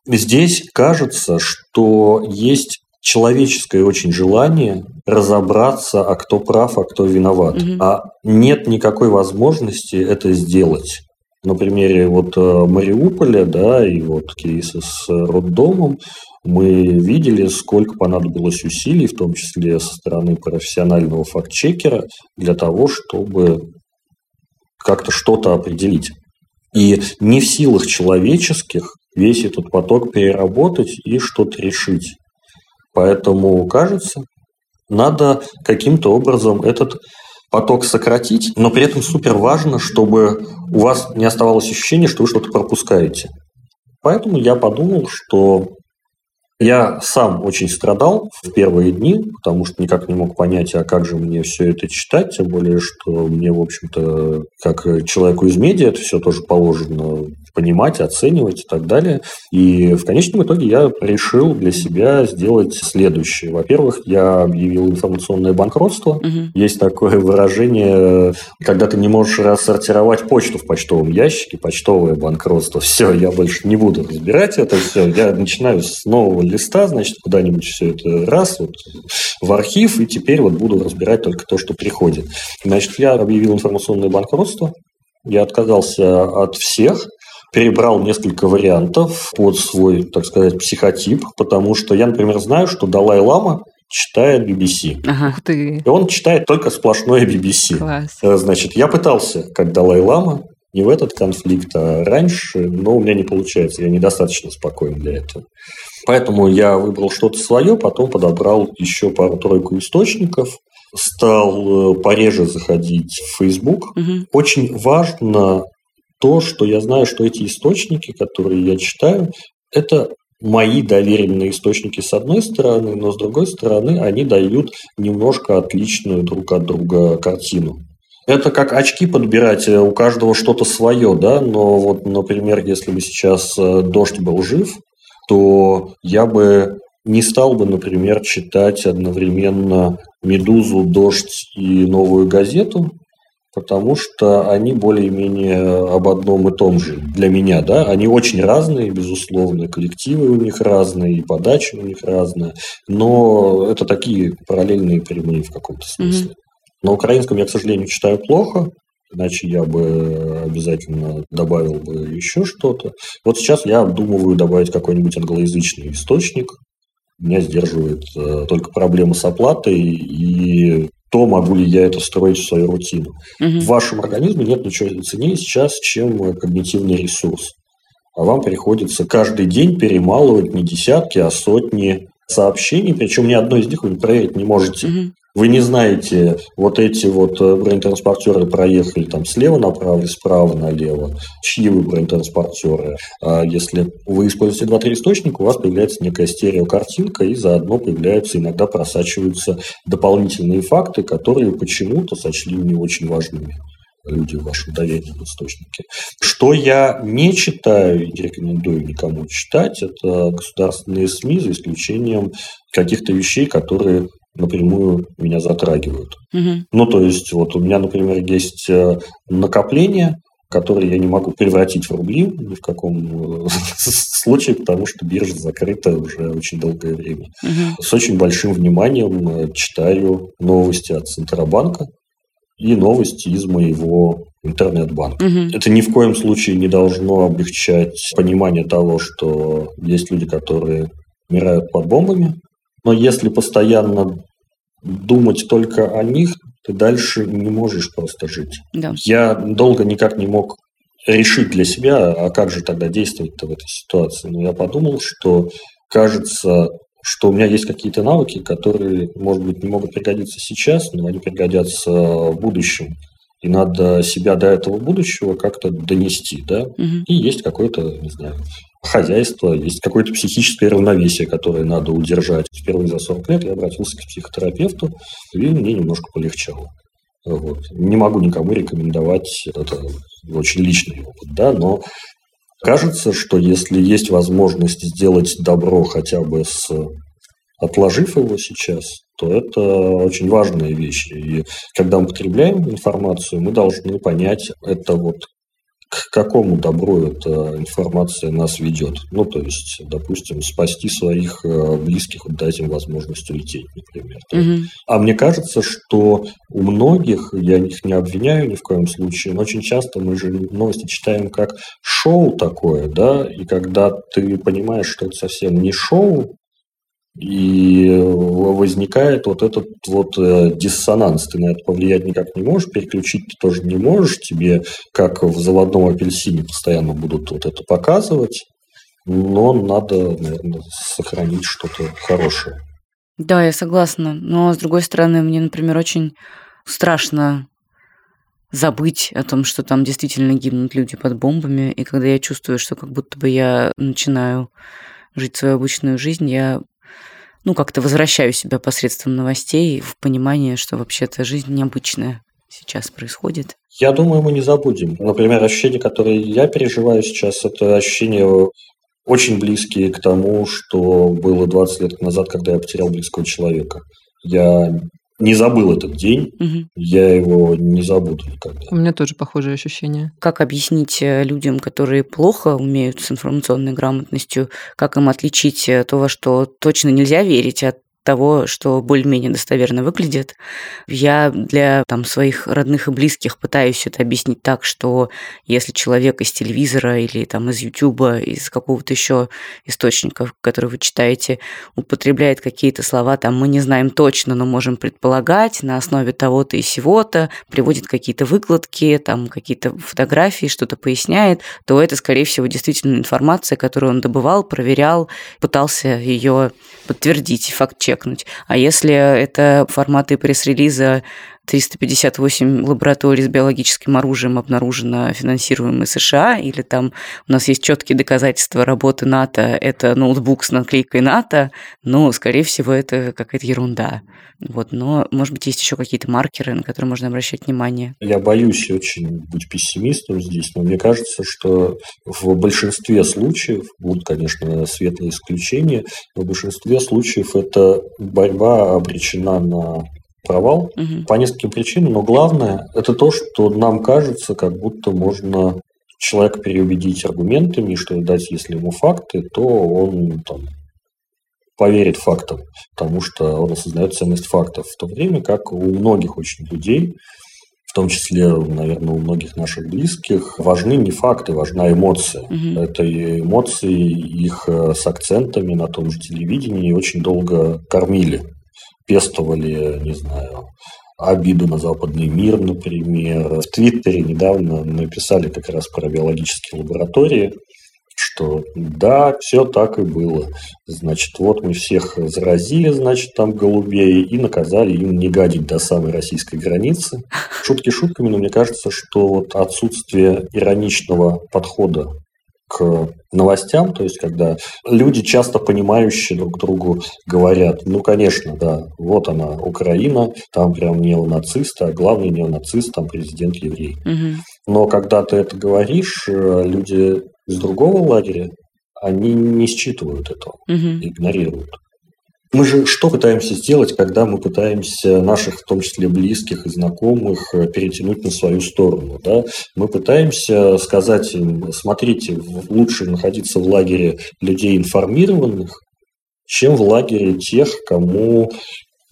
Здесь кажется, что есть человеческое очень желание разобраться, а кто прав, а кто виноват. Угу. А нет никакой возможности это сделать. На примере вот э, Мариуполя, да, и вот кейса с роддомом, мы видели, сколько понадобилось усилий, в том числе со стороны профессионального фактчекера, для того, чтобы как-то что-то определить. И не в силах человеческих весь этот поток переработать и что-то решить. Поэтому, кажется, надо каким-то образом этот поток сократить, но при этом супер важно, чтобы у вас не оставалось ощущения, что вы что-то пропускаете. Поэтому я подумал, что я сам очень страдал в первые дни, потому что никак не мог понять, а как же мне все это читать, тем более, что мне, в общем-то, как человеку из медиа это все тоже положено понимать, оценивать и так далее. И в конечном итоге я решил для себя сделать следующее. Во-первых, я объявил информационное банкротство. Угу. Есть такое выражение, когда ты не можешь рассортировать почту в почтовом ящике, почтовое банкротство. Все, я больше не буду разбирать это все. Я начинаю с нового листа, значит, куда-нибудь все это раз вот, в архив, и теперь вот буду разбирать только то, что приходит. Значит, я объявил информационное банкротство. Я отказался от всех, перебрал несколько вариантов под свой, так сказать, психотип, потому что я, например, знаю, что Далай-Лама читает BBC. Ага, ты. И он читает только сплошное BBC. Класс. Э, значит, я пытался, как Далай-Лама, не в этот конфликт, а раньше, но у меня не получается, я недостаточно спокоен для этого. Поэтому я выбрал что-то свое, потом подобрал еще пару-тройку источников, стал э, пореже заходить в Facebook. Угу. Очень важно то, что я знаю, что эти источники, которые я читаю, это мои доверенные источники с одной стороны, но с другой стороны они дают немножко отличную друг от друга картину. Это как очки подбирать, э, у каждого что-то свое, да, но вот, например, если бы сейчас э, дождь был жив, то я бы не стал бы, например, читать одновременно «Медузу», «Дождь» и «Новую газету», потому что они более-менее об одном и том же для меня, да, они очень разные, безусловно, коллективы у них разные, и подача у них разная, но это такие параллельные прямые в каком-то смысле. Mm-hmm. На украинском я, к сожалению, читаю плохо, иначе я бы обязательно добавил бы еще что-то. Вот сейчас я обдумываю добавить какой-нибудь англоязычный источник, меня сдерживает э, только проблема с оплатой и то могу ли я это строить в свою рутину. Угу. В вашем организме нет ничего ценнее сейчас, чем когнитивный ресурс. А вам приходится каждый день перемалывать не десятки, а сотни сообщений, причем ни одно из них вы проверить не можете. Угу. Вы не знаете, вот эти вот э, бронетранспортеры проехали там слева направо справа налево, чьи вы бронетранспортеры. А если вы используете два-три источника, у вас появляется некая стереокартинка, и заодно появляются, иногда просачиваются дополнительные факты, которые почему-то сочли не очень важными. люди в вашем доверенном источнике. Что я не читаю и не рекомендую никому читать, это государственные СМИ, за исключением каких-то вещей, которые напрямую меня затрагивают. Угу. Ну, то есть, вот у меня, например, есть э, накопление, которые я не могу превратить в рубли ни в каком э, <laughs> случае, потому что биржа закрыта уже очень долгое время. Угу. С очень большим вниманием э, читаю новости от Центробанка и новости из моего интернет-банка. Угу. Это ни в коем случае не должно облегчать понимание того, что есть люди, которые умирают под бомбами, но если постоянно думать только о них, ты дальше не можешь просто жить. Да. Я долго никак не мог решить для себя, а как же тогда действовать-то в этой ситуации. Но я подумал, что кажется, что у меня есть какие-то навыки, которые, может быть, не могут пригодиться сейчас, но они пригодятся в будущем. И надо себя до этого будущего как-то донести, да? Угу. И есть какой-то, не знаю, хозяйство, есть какое-то психическое равновесие, которое надо удержать. Впервые за 40 лет я обратился к психотерапевту, и мне немножко полегчало. Вот. Не могу никому рекомендовать, это очень личный опыт, да, но кажется, что если есть возможность сделать добро хотя бы с отложив его сейчас, то это очень важная вещь. И когда мы потребляем информацию, мы должны понять, это вот к какому добру эта информация нас ведет. Ну, то есть, допустим, спасти своих э, близких, дать им возможность улететь, например. Угу. А мне кажется, что у многих, я их не обвиняю ни в коем случае, но очень часто мы же новости читаем как шоу такое, да, и когда ты понимаешь, что это совсем не шоу, и возникает вот этот вот э, диссонанс. Ты на это повлиять никак не можешь, переключить ты тоже не можешь. Тебе, как в заводном апельсине, постоянно будут вот это показывать. Но надо, наверное, сохранить что-то хорошее. Да, я согласна. Но, с другой стороны, мне, например, очень страшно забыть о том, что там действительно гибнут люди под бомбами. И когда я чувствую, что как будто бы я начинаю жить свою обычную жизнь, я ну, как-то возвращаю себя посредством новостей в понимание, что вообще-то жизнь необычная сейчас происходит. Я думаю, мы не забудем. Например, ощущения, которые я переживаю сейчас, это ощущения очень близкие к тому, что было 20 лет назад, когда я потерял близкого человека. Я не забыл этот день, угу. я его не забуду никогда. У меня тоже похожие ощущения. Как объяснить э, людям, которые плохо умеют с информационной грамотностью, как им отличить э, то, во что точно нельзя верить, от того, что более-менее достоверно выглядит. Я для там, своих родных и близких пытаюсь это объяснить так, что если человек из телевизора или там, из Ютуба, из какого-то еще источника, который вы читаете, употребляет какие-то слова, там мы не знаем точно, но можем предполагать на основе того-то и сего-то, приводит какие-то выкладки, там какие-то фотографии, что-то поясняет, то это, скорее всего, действительно информация, которую он добывал, проверял, пытался ее подтвердить, факт-чек чекнуть. А если это форматы пресс-релиза 358 лабораторий с биологическим оружием обнаружено финансируемые США, или там у нас есть четкие доказательства работы НАТО, это ноутбук с наклейкой НАТО, но, скорее всего, это какая-то ерунда. Вот, но, может быть, есть еще какие-то маркеры, на которые можно обращать внимание. Я боюсь очень быть пессимистом здесь, но мне кажется, что в большинстве случаев, будут, конечно, светлые исключения, но в большинстве случаев эта борьба обречена на провал угу. по нескольким причинам, но главное это то, что нам кажется, как будто можно человека переубедить аргументами, что дать, если ему факты, то он там, поверит фактам, потому что он осознает ценность фактов, в то время как у многих очень людей, в том числе, наверное, у многих наших близких, важны не факты, важна эмоция. Угу. Это эмоции, их э, с акцентами на том же телевидении очень долго кормили пестовали, не знаю, обиду на западный мир, например. В Твиттере недавно написали как раз про биологические лаборатории, что да, все так и было. Значит, вот мы всех заразили, значит, там голубей, и наказали им не гадить до самой российской границы. Шутки шутками, но мне кажется, что вот отсутствие ироничного подхода к новостям, то есть когда люди, часто понимающие друг другу, говорят, ну, конечно, да, вот она, Украина, там прям неонацисты, а главный неонацист, там президент еврей. Мгм. Но когда ты это говоришь, э, люди из другого лагеря, они не считывают этого, Мгм. игнорируют. Мы же что пытаемся сделать, когда мы пытаемся наших, в том числе близких и знакомых, э, перетянуть на свою сторону? Да? Мы пытаемся сказать им, смотрите, лучше находиться в лагере людей информированных, чем в лагере тех, кому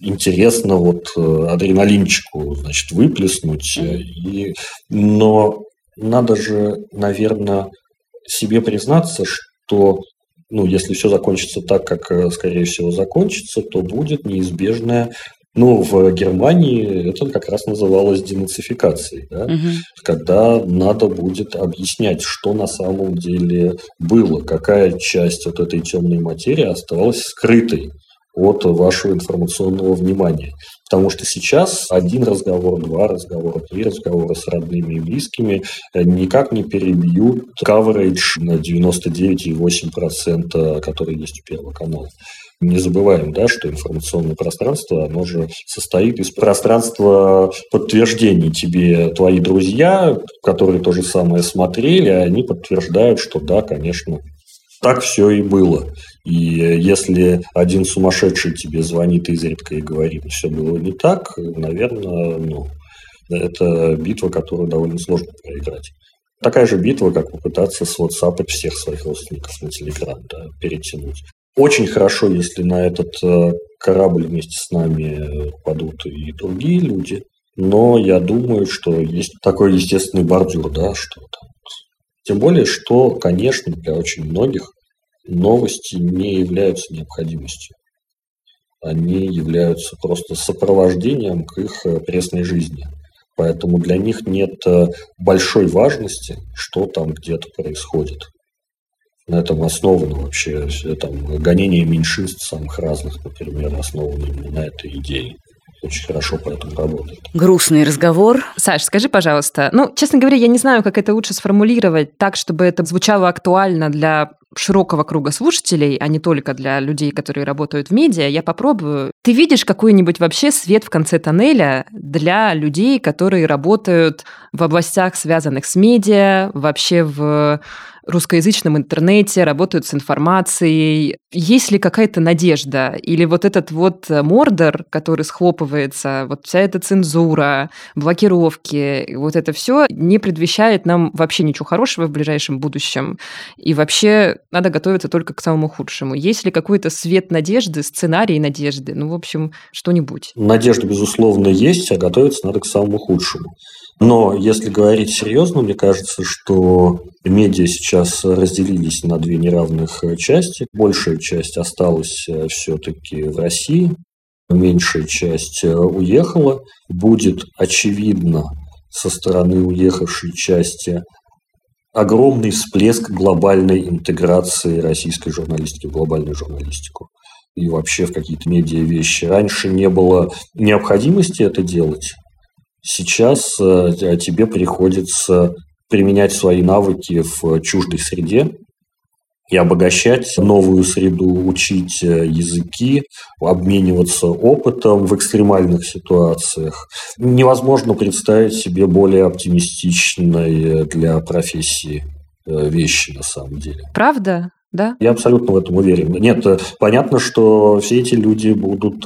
интересно вот э, адреналинчику, значит, выплеснуть. э, И... Но надо же, наверное, себе признаться, что ну, если все закончится так, как, э, скорее всего, закончится, то будет неизбежная ну, в Германии это как раз называлось денацификацией, да? Мгм. когда надо будет объяснять, что на самом деле было, какая часть вот этой темной материи оставалась скрытой от вашего информационного внимания. Потому что сейчас один разговор, два разговора, три разговора с родными и близкими э, никак не перебьют coverage на 99,8%, который есть у Первого канала. Не забываем, да, что информационное пространство, оно же состоит из пространства подтверждений тебе твои друзья, которые то же самое смотрели, они подтверждают, что да, конечно, так все и было. И если один сумасшедший тебе звонит изредка и говорит, все было не так, наверное, ну, это битва, которую довольно сложно проиграть. Такая же битва, как попытаться с WhatsApp всех своих родственников на Telegram да, перетянуть. Очень хорошо, если на этот э, корабль вместе с нами падут и другие люди, но я думаю, что есть такой естественный бордюр, да, что там. Тем более, что, конечно, для очень многих новости не являются необходимостью. Они являются просто сопровождением к их э, пресной жизни. Поэтому для них нет э, большой важности, что там где-то происходит. На этом основано вообще там, гонение меньшинств самых разных, например, основано именно на этой идее. Очень хорошо поэтому работает. Грустный разговор. Саш, скажи, пожалуйста, ну, честно говоря, я не знаю, как это лучше сформулировать так, чтобы это звучало актуально для широкого круга слушателей, а не только для людей, которые работают в медиа, я попробую. Ты видишь какой-нибудь вообще свет в конце тоннеля для людей, которые работают в областях, связанных с медиа, вообще в русскоязычном интернете, работают с информацией. Есть ли какая-то надежда? Или вот этот вот мордор, который схлопывается, вот вся эта цензура, блокировки, вот это все не предвещает нам вообще ничего хорошего в ближайшем будущем. И вообще надо готовиться только к самому худшему. Есть ли какой-то свет надежды, сценарий надежды? Ну, в общем, что-нибудь. Надежда, безусловно, есть, а готовиться надо к самому худшему. Но если говорить серьезно, мне кажется, что медиа сейчас разделились на две неравных части. Большая часть осталась все-таки в России, меньшая часть уехала. Будет очевидно со стороны уехавшей части огромный всплеск глобальной интеграции российской журналистики в глобальную журналистику и вообще в какие-то медиа вещи. Раньше не было необходимости это делать. Сейчас э, тебе приходится применять свои навыки в чуждой среде и обогащать новую среду, учить языки, обмениваться опытом в экстремальных ситуациях. Невозможно представить себе более оптимистичной для профессии вещи на самом деле. Правда? Да? Я абсолютно в этом уверен. Нет, понятно, что все эти люди будут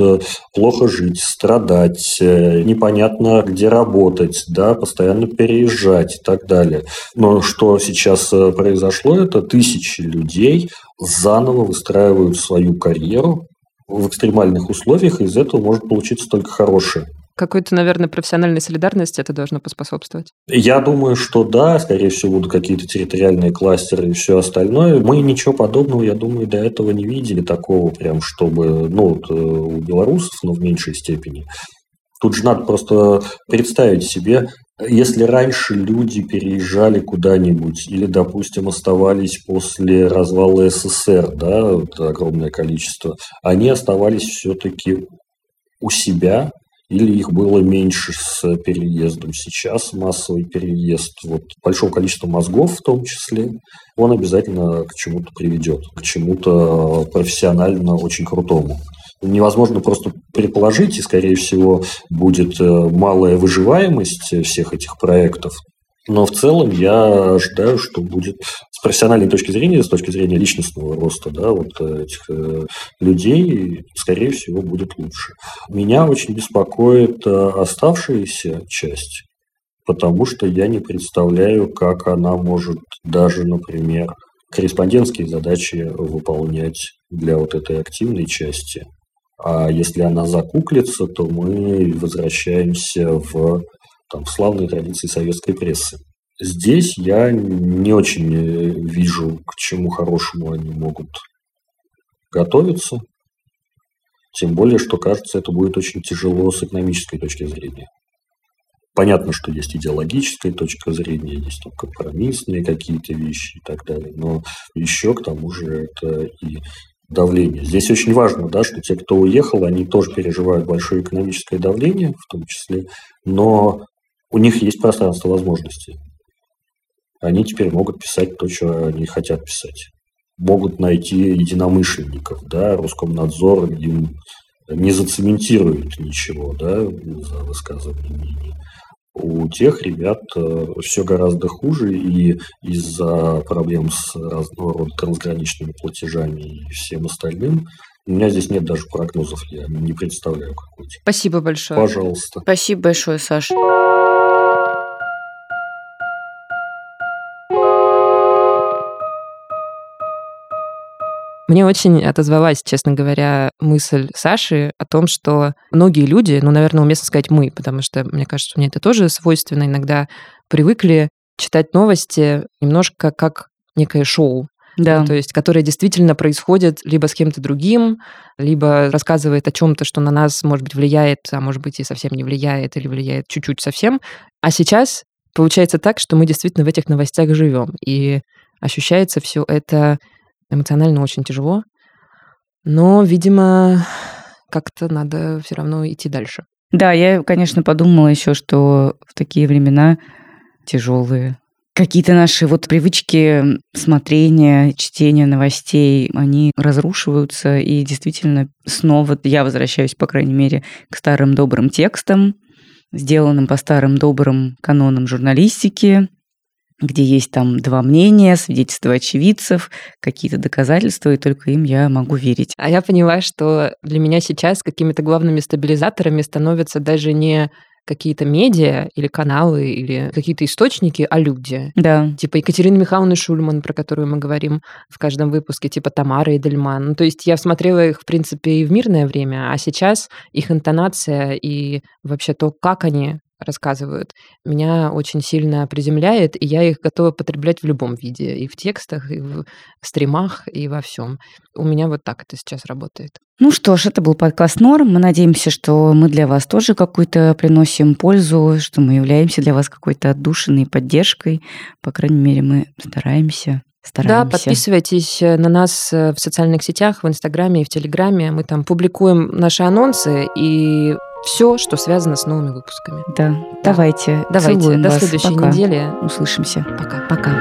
плохо жить, страдать, непонятно где работать, да, постоянно переезжать и так далее. Но что сейчас произошло, это тысячи людей заново выстраивают свою карьеру в экстремальных условиях, и из этого может получиться только хорошее. Какой-то, наверное, профессиональной солидарности это должно поспособствовать. Я думаю, что да, скорее всего, будут какие-то территориальные кластеры и все остальное. Мы ничего подобного, я думаю, до этого не видели такого прям, чтобы, ну, вот, у белорусов, но в меньшей степени. Тут же надо просто представить себе, если раньше люди переезжали куда-нибудь или, допустим, оставались после развала СССР, да, вот огромное количество, они оставались все-таки у себя, или их было меньше с переездом. Сейчас массовый переезд вот, большого количества мозгов в том числе, он обязательно к чему-то приведет, к чему-то профессионально очень крутому невозможно просто предположить, и, скорее всего, будет э, малая выживаемость всех этих проектов. Но в целом я ожидаю, что будет с профессиональной точки зрения, с точки зрения личностного роста да, вот этих э, людей, скорее всего, будет лучше. Меня очень беспокоит э, оставшаяся часть, потому что я не представляю, как она может даже, например, корреспондентские задачи выполнять для вот этой активной части. А если она закуклится, то мы возвращаемся в там, славные традиции советской прессы. Здесь я не очень э, вижу, к чему хорошему они могут готовиться. Тем более, что кажется, это будет очень тяжело с экономической точки зрения. Понятно, что есть идеологическая точка зрения, есть там компромиссные какие-то вещи и так далее, но еще к тому же это и давление. Здесь очень важно, да, что те, кто уехал, они тоже переживают большое экономическое давление, в том числе, но у них есть пространство возможностей. Они теперь могут писать то, что они хотят писать. Могут найти единомышленников, да, Роскомнадзор им не зацементирует ничего, да, за высказывание мнений. У тех ребят э, все гораздо хуже, и из-за проблем с разного рода трансграничными платежами и всем остальным у меня здесь нет даже прогнозов, я не представляю какой. Спасибо большое. Пожалуйста. Спасибо большое, Саша. Мне очень отозвалась, честно говоря, мысль Саши о том, что многие люди, ну, наверное, уместно сказать мы, потому что, мне кажется, мне это тоже свойственно, иногда привыкли читать новости немножко как некое шоу, да. Ну, то есть, которое действительно происходит либо с кем-то другим, либо рассказывает о чем-то, что на нас, может быть, влияет, а может быть, и совсем не влияет, или влияет чуть-чуть совсем. А сейчас получается так, что мы действительно в этих новостях живем. И ощущается все это эмоционально очень тяжело. Но, видимо, как-то надо все равно идти дальше. Да, я, конечно, подумала еще, что в такие времена тяжелые какие-то наши вот привычки смотрения, чтения новостей, они разрушиваются, и действительно снова я возвращаюсь, по крайней мере, к старым добрым текстам, сделанным по старым добрым канонам журналистики, где есть там два мнения, свидетельства очевидцев, какие-то доказательства, и только им я могу верить. А я поняла, что для меня сейчас какими-то главными стабилизаторами становятся даже не какие-то медиа или каналы или какие-то источники, а люди. Да. Типа Екатерина Михайловна Шульман, про которую мы говорим в каждом выпуске, типа Тамара Эдельман. Ну, то есть я смотрела их, в принципе, и в мирное время, а сейчас их интонация и вообще то, как они рассказывают, меня очень сильно приземляет, и я их готова потреблять в любом виде, и в текстах, и в стримах, и во всем. У меня вот так это сейчас работает. Ну что ж, это был подкаст Норм. Мы надеемся, что мы для вас тоже какую-то приносим пользу, что мы являемся для вас какой-то отдушиной поддержкой. По крайней мере, мы стараемся. Стараемся. Да, подписывайтесь э, на нас э, в социальных сетях, в Инстаграме и в Телеграме. Мы там публикуем наши анонсы и все, что связано с новыми выпусками. Да, да. давайте. Давайте. Целуем До вас. следующей Пока. недели. Услышимся. Пока. Пока.